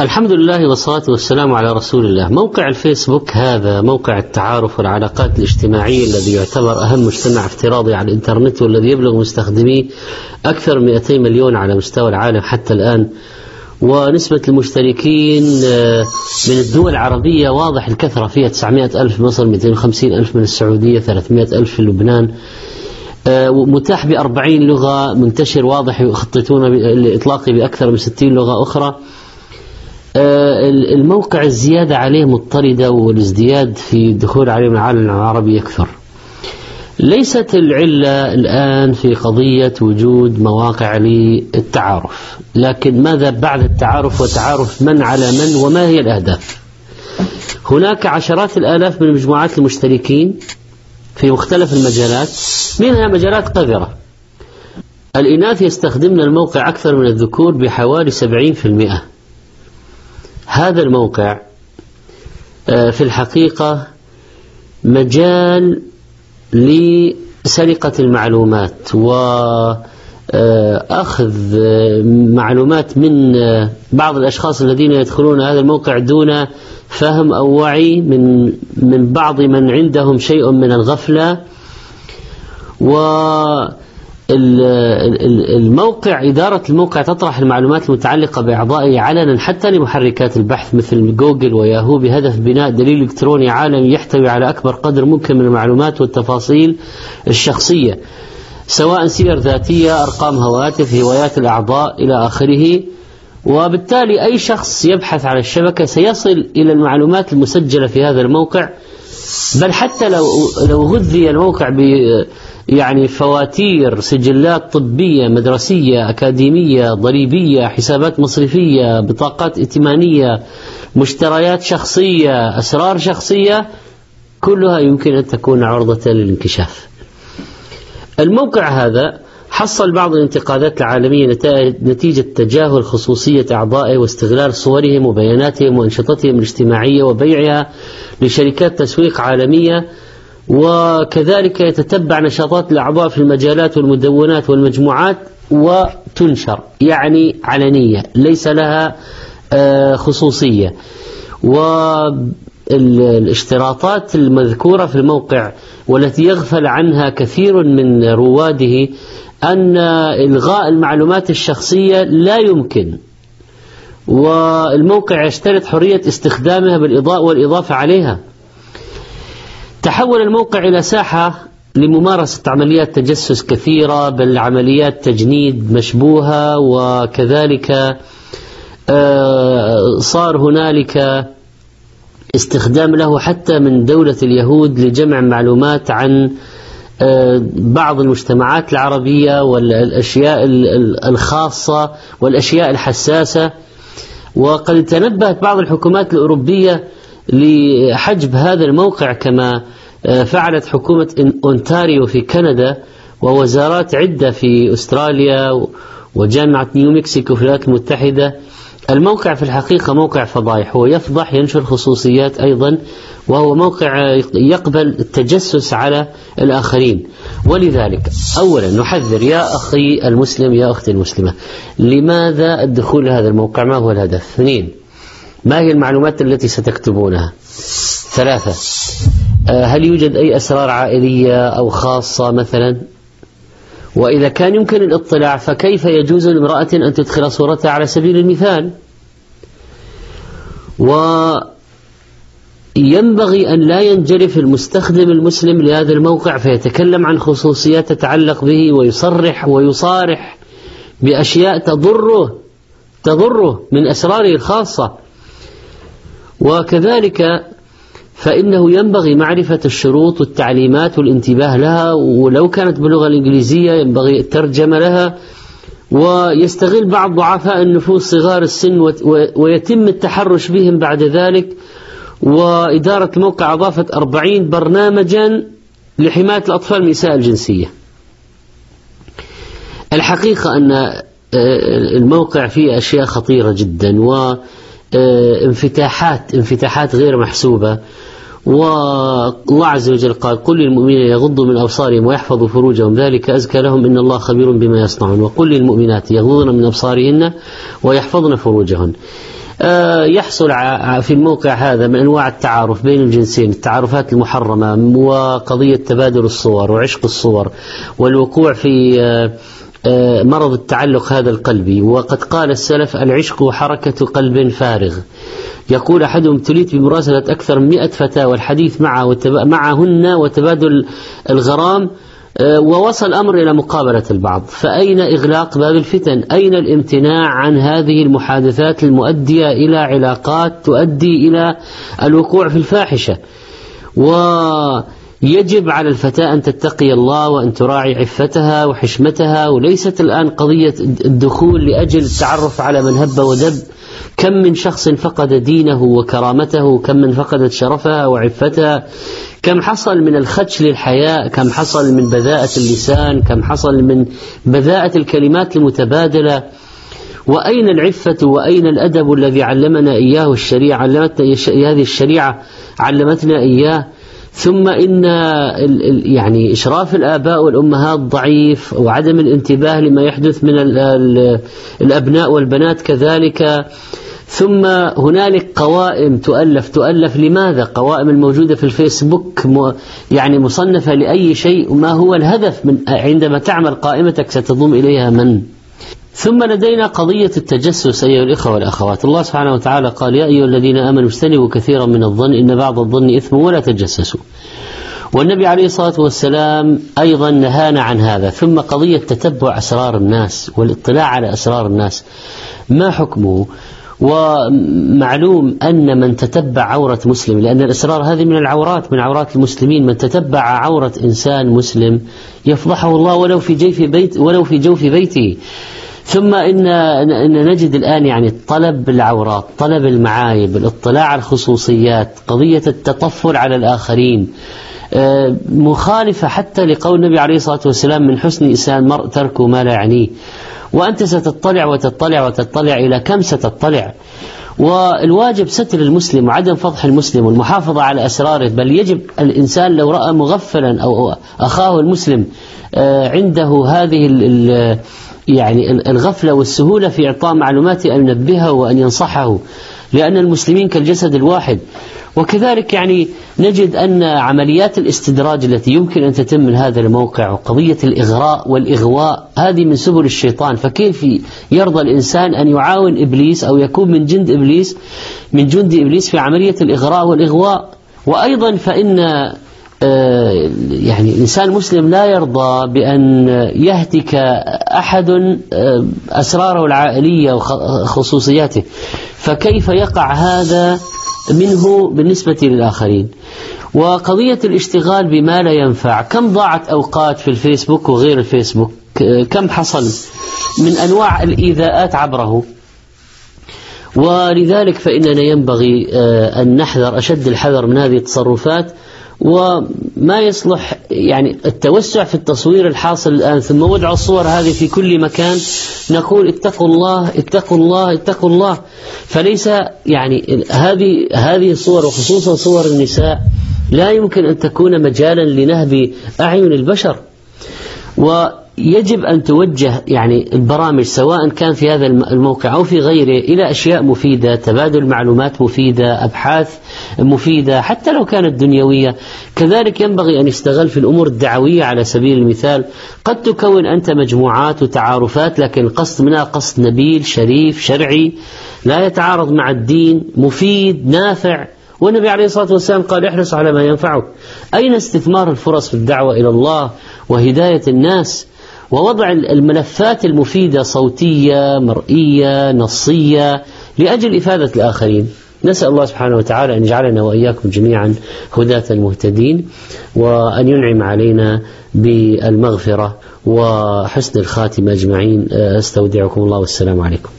الحمد لله والصلاة والسلام على رسول الله موقع الفيسبوك هذا موقع التعارف والعلاقات الاجتماعية الذي يعتبر أهم مجتمع افتراضي على الإنترنت والذي يبلغ مستخدميه أكثر من 200 مليون على مستوى العالم حتى الآن. ونسبة المشتركين آه، من الدول العربية واضح الكثرة. فيها 900 ألف مصر 250 ألف من السعودية 300 ألف في لبنان. آه، متاح بأربعين لغة منتشر واضح يخططون لإطلاقه بأكثر من ستين لغة أخرى. الموقع الزيادة عليه مضطردة والازدياد في الدخول عليه من العالم العربي يكثر ليست العلة الآن في قضية وجود مواقع للتعارف لكن ماذا بعد التعارف وتعارف من على من وما هي الأهداف؟ هناك عشرات الآلاف من المجموعات المشتركين في مختلف المجالات منها مجالات قذرة. الإناث يستخدمن الموقع أكثر من الذكور بحوالي 70% هذا الموقع آه، في الحقيقة مجال لسرقة المعلومات وأخذ آه، معلومات من آه، بعض الأشخاص الذين يدخلون هذا الموقع دون فهم أو وعي من من بعض من عندهم شيء من الغفلة. و الموقع إدارة الموقع تطرح المعلومات المتعلقة بأعضائه علنا حتى لمحركات البحث مثل جوجل وياهو بهدف بناء دليل إلكتروني عالمي يحتوي على أكبر قدر ممكن من المعلومات والتفاصيل الشخصية سواء سير ذاتية أرقام هواتف هوايات الأعضاء إلى آخره. وبالتالي أي شخص يبحث على الشبكة سيصل إلى المعلومات المسجلة في هذا الموقع. بل حتى لو لو غذي الموقع ب يعني فواتير سجلات طبية مدرسية أكاديمية ضريبية حسابات مصرفية بطاقات ائتمانية مشتريات شخصية أسرار شخصية كلها يمكن أن تكون عرضة للانكشاف. الموقع هذا حصل بعض الانتقادات العالمية نتيجة تجاهل خصوصية أعضائه واستغلال صورهم وبياناتهم وأنشطتهم الاجتماعية وبيعها لشركات تسويق عالمية وكذلك يتتبع نشاطات الأعضاء في المجالات والمدونات والمجموعات وتنشر يعني علنية ليس لها آه، خصوصية. والاشتراطات المذكورة في الموقع والتي يغفل عنها كثير من رواده أن إلغاء المعلومات الشخصية لا يمكن والموقع يشترط حرية استخدامها بالإضاءة والإضافة عليها. تحول الموقع إلى ساحة لممارسة عمليات تجسس كثيرة بل عمليات تجنيد مشبوهة وكذلك آه، صار هنالك استخدام له حتى من دولة اليهود لجمع معلومات عن بعض المجتمعات العربية والأشياء الخاصة والأشياء الحساسة. وقد تنبهت بعض الحكومات الأوروبية لحجب هذا الموقع كما آه، فعلت حكومة أونتاريو في كندا ووزارات عدة في أستراليا وجامعة نيو مكسيكو في الولايات المتحدة. الموقع في الحقيقة موقع فضايح هو يفضح ينشر خصوصيات أيضا وهو موقع يقبل التجسس على الآخرين. ولذلك أولا نحذر يا أخي المسلم يا أختي المسلمة لماذا الدخول لهذا الموقع؟ ما هو الهدف؟ اثنين ما هي المعلومات التي ستكتبونها؟ ثلاثة آه، هل يوجد أي أسرار عائلية أو خاصة مثلا؟ وإذا كان يمكن الاطلاع فكيف يجوز لامرأة أن تدخل صورتها على سبيل المثال؟ وينبغي أن لا ينجرف المستخدم المسلم لهذا الموقع فيتكلم عن خصوصيات تتعلق به ويصرح ويصارح بأشياء تضره تضره من أسراره الخاصة. وكذلك فإنه ينبغي معرفة الشروط والتعليمات والانتباه لها ولو كانت باللغة الإنجليزية ينبغي الترجمة لها ويستغل بعض ضعفاء النفوس صغار السن ويتم التحرش بهم بعد ذلك. وإدارة الموقع أضافت أربعين برنامجا لحماية الأطفال من الإساءة الجنسية. الحقيقة أن آه، الموقع فيه أشياء خطيرة جدا وانفتاحات انفتاحات غير محسوبة. والله عز وجل قال قل للمؤمنين يغضوا من أبصارهم ويحفظوا فروجهم. ذلك أزكى لهم إن الله خبير بما يصنعون. وقل للمؤمنات يغضضن من أبصارهن ويحفظن فروجهن. آه، يحصل في الموقع هذا من أنواع التعارف بين الجنسين التعارفات المحرمة وقضية تبادل الصور وعشق الصور والوقوع في آه، آه، مرض التعلق هذا القلبي. وقد قال السلف العشق حركة قلب فارغ. يقول أحدهم ابتليت بمراسلة أكثر من مئة فتاة والحديث معه معهن وتبادل الغرام آه، ووصل الأمر إلى مقابلة البعض. فأين إغلاق باب الفتن؟ أين الامتناع عن هذه المحادثات المؤدية إلى علاقات تؤدي إلى الوقوع في الفاحشة؟ ويجب على الفتاة أن تتقي الله وأن تراعي عفتها وحشمتها وليست الآن قضية الدخول لأجل التعرف على من هب ودب. كم من شخص فقد دينه وكرامته؟ كم من فقدت شرفها وعفتها كم حصل من الخدش للحياء؟ كم حصل من بذاءة اللسان؟ كم حصل من بذاءة الكلمات المتبادلة؟ وأين العفة؟ وأين الأدب الذي علمنا إياه الشريعة؟ علمتنا هذه الشريعة علمتنا إياه؟ ثم إن يعني إشراف الآباء والأمهات ضعيف وعدم الانتباه لما يحدث من الأبناء والبنات كذلك. ثم هنالك قوائم تؤلف. تؤلف لماذا؟ قوائم الموجودة في الفيسبوك يعني مصنفة لأي شيء ما هو الهدف من عندما تعمل قائمتك ستضم إليها من؟ ثم لدينا قضية التجسس أيها الإخوة والأخوات. الله سبحانه وتعالى قال يا أيها الذين آمنوا اجتنبوا كثيرا من الظن إن بعض الظن إثم ولا تجسسوا. والنبي عليه الصلاة والسلام أيضا نهانا عن هذا. ثم قضية تتبع أسرار الناس والاطلاع على أسرار الناس. ما حكمه؟ ومعلوم أن من تتبع عورة مسلم لأن الأسرار هذه من العورات من عورات المسلمين. من تتبع عورة إنسان مسلم يفضحه الله ولو في جيف بيت ولو في جوف بيته. ثم إن, إن نجد الآن يعني طلب العورات طلب المعايب الاطلاع على الخصوصيات قضية التطفل على الآخرين آه، مخالفة حتى لقول النبي عليه الصلاة والسلام من حسن إسلام المرء تركه ما لا يعنيه. وأنت ستطلع وتطلع وتطلع إلى كم ستطلع؟ والواجب ستر المسلم وعدم فضح المسلم والمحافظة على أسراره بل يجب الإنسان لو رأى مغفلا أو أخاه المسلم آه، عنده هذه يعني الغفلة والسهولة في إعطاء معلومات أن ينبهه وأن ينصحه لأن المسلمين كالجسد الواحد. وكذلك يعني نجد أن عمليات الاستدراج التي يمكن أن تتم من هذا الموقع وقضية الإغراء والإغواء هذه من سبل الشيطان. فكيف يرضى الإنسان أن يعاون إبليس أو يكون من جند إبليس من جند إبليس في عملية الإغراء والإغواء؟ وأيضا فإن يعني الإنسان المسلم لا يرضى بأن يهتك أحد آه، أسراره العائلية وخصوصياته. فكيف يقع هذا منه بالنسبة للآخرين؟ وقضية الاشتغال بما لا ينفع كم ضاعت أوقات في الفيسبوك وغير الفيسبوك؟ كم حصل من أنواع الإيذاءات عبره؟ ولذلك فإننا ينبغي آه، أن نحذر أشد الحذر من هذه التصرفات. وما يصلح يعني التوسع في التصوير الحاصل الآن ثم وضع الصور هذه في كل مكان نقول اتقوا الله اتقوا الله اتقوا الله. فليس يعني هذه هذه الصور وخصوصا صور النساء لا يمكن أن تكون مجالا لنهب أعين البشر. يجب أن توجه يعني البرامج سواء كان في هذا الموقع أو في غيره إلى أشياء مفيدة تبادل معلومات مفيدة أبحاث مفيدة حتى لو كانت دنيوية. كذلك ينبغي أن يستغل في الأمور الدعوية على سبيل المثال قد تكون أنت مجموعات وتعارفات لكن القصد منها قصد نبيل شريف شرعي لا يتعارض مع الدين مفيد نافع. والنبي عليه الصلاة والسلام قال احرص على ما ينفعك. أين استثمار الفرص في الدعوة إلى الله وهداية الناس؟ ووضع الملفات المفيدة صوتية مرئية نصية لأجل إفادة الآخرين. نسأل الله سبحانه وتعالى أن يجعلنا وإياكم جميعا هداة المهتدين وأن ينعم علينا بالمغفرة وحسن الخاتمة أجمعين. أستودعكم الله والسلام عليكم.